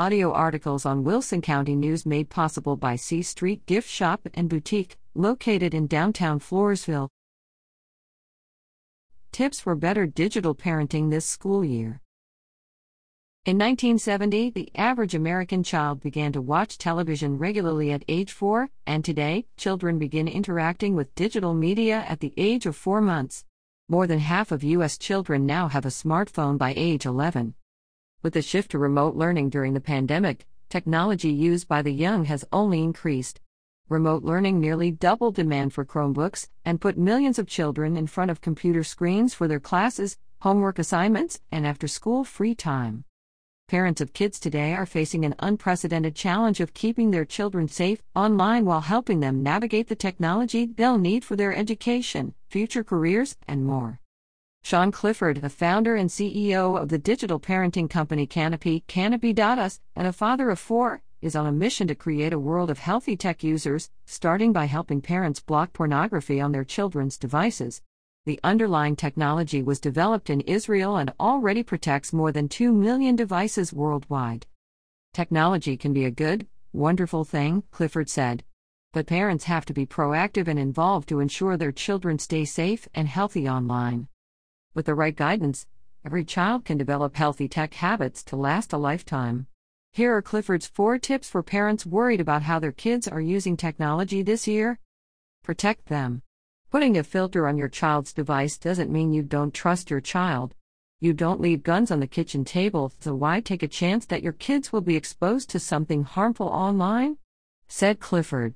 audio articles on Wilson County News made possible by C Street Gift Shop and Boutique, located in downtown Floresville. Tips for better digital parenting this school year. In 1970, the average American child began to watch television regularly at age 4, and today, children begin interacting with digital media at the age of 4 months. More than half of U.S. children now have a smartphone by age 11. With the shift to remote learning during the pandemic, technology used by the young has only increased. Remote learning nearly doubled demand for Chromebooks and put millions of children in front of computer screens for their classes, homework assignments, and after school free time. Parents of kids today are facing an unprecedented challenge of keeping their children safe online while helping them navigate the technology they'll need for their education, future careers, and more. Sean Clifford, the founder and CEO of the digital parenting company Canopy, Canopy.us, and a father of four, is on a mission to create a world of healthy tech users, starting by helping parents block pornography on their children's devices. The underlying technology was developed in Israel and already protects more than 2 million devices worldwide. Technology can be a good, wonderful thing, Clifford said. But parents have to be proactive and involved to ensure their children stay safe and healthy online. With the right guidance, every child can develop healthy tech habits to last a lifetime. Here are Clifford's four tips for parents worried about how their kids are using technology this year. Protect them. Putting a filter on your child's device doesn't mean you don't trust your child. You don't leave guns on the kitchen table, so why take a chance that your kids will be exposed to something harmful online? Said Clifford.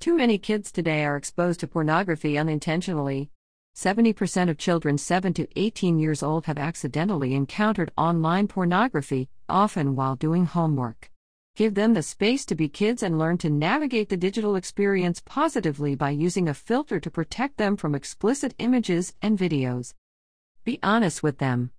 Too many kids today are exposed to pornography unintentionally. 70% of children 7 to 18 years old have accidentally encountered online pornography, often while doing homework. Give them the space to be kids and learn to navigate the digital experience positively by using a filter to protect them from explicit images and videos. Be honest with them.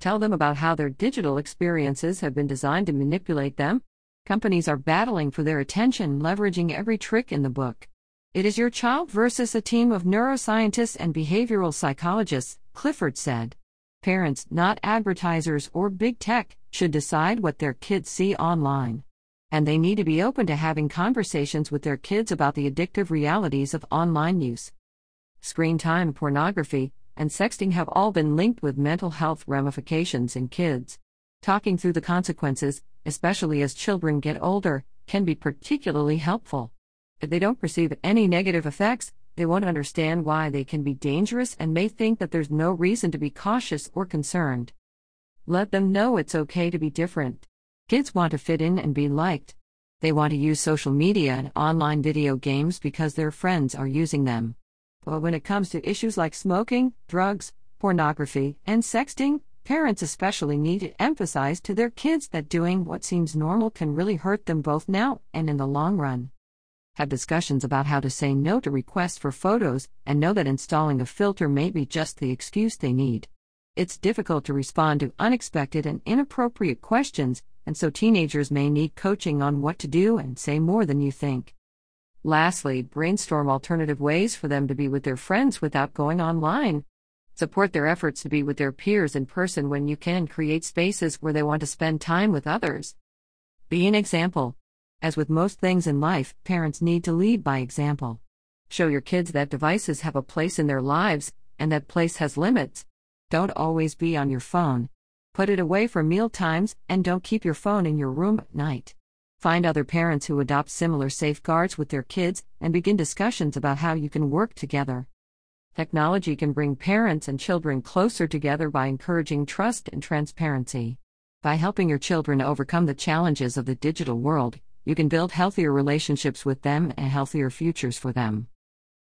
Tell them about how their digital experiences have been designed to manipulate them. Companies are battling for their attention, leveraging every trick in the book. It is your child versus a team of neuroscientists and behavioral psychologists, Clifford said. Parents, not advertisers or big tech, should decide what their kids see online and they need to be open to having conversations with their kids about the addictive realities of online use. Screen time, pornography, and sexting have all been linked with mental health ramifications in kids. Talking through the consequences, especially as children get older, can be particularly helpful. If they don't perceive any negative effects, they won't understand why they can be dangerous and may think that there's no reason to be cautious or concerned. Let them know it's okay to be different. Kids want to fit in and be liked. They want to use social media and online video games because their friends are using them. But when it comes to issues like smoking, drugs, pornography, and sexting, parents especially need to emphasize to their kids that doing what seems normal can really hurt them both now and in the long run. Have discussions about how to say no to requests for photos and know that installing a filter may be just the excuse they need. It's difficult to respond to unexpected and inappropriate questions and so teenagers may need coaching on what to do and say more than you think. Lastly, brainstorm alternative ways for them to be with their friends without going online. Support their efforts to be with their peers in person when you can create spaces where they want to spend time with others. Be an example. As with most things in life, parents need to lead by example. Show your kids that devices have a place in their lives, and that place has limits. Don't always be on your phone. Put it away for meal times, and don't keep your phone in your room at night. Find other parents who adopt similar safeguards with their kids and begin discussions about how you can work together. Technology can bring parents and children closer together by encouraging trust and transparency. By helping your children overcome the challenges of the digital world, you can build healthier relationships with them and healthier futures for them.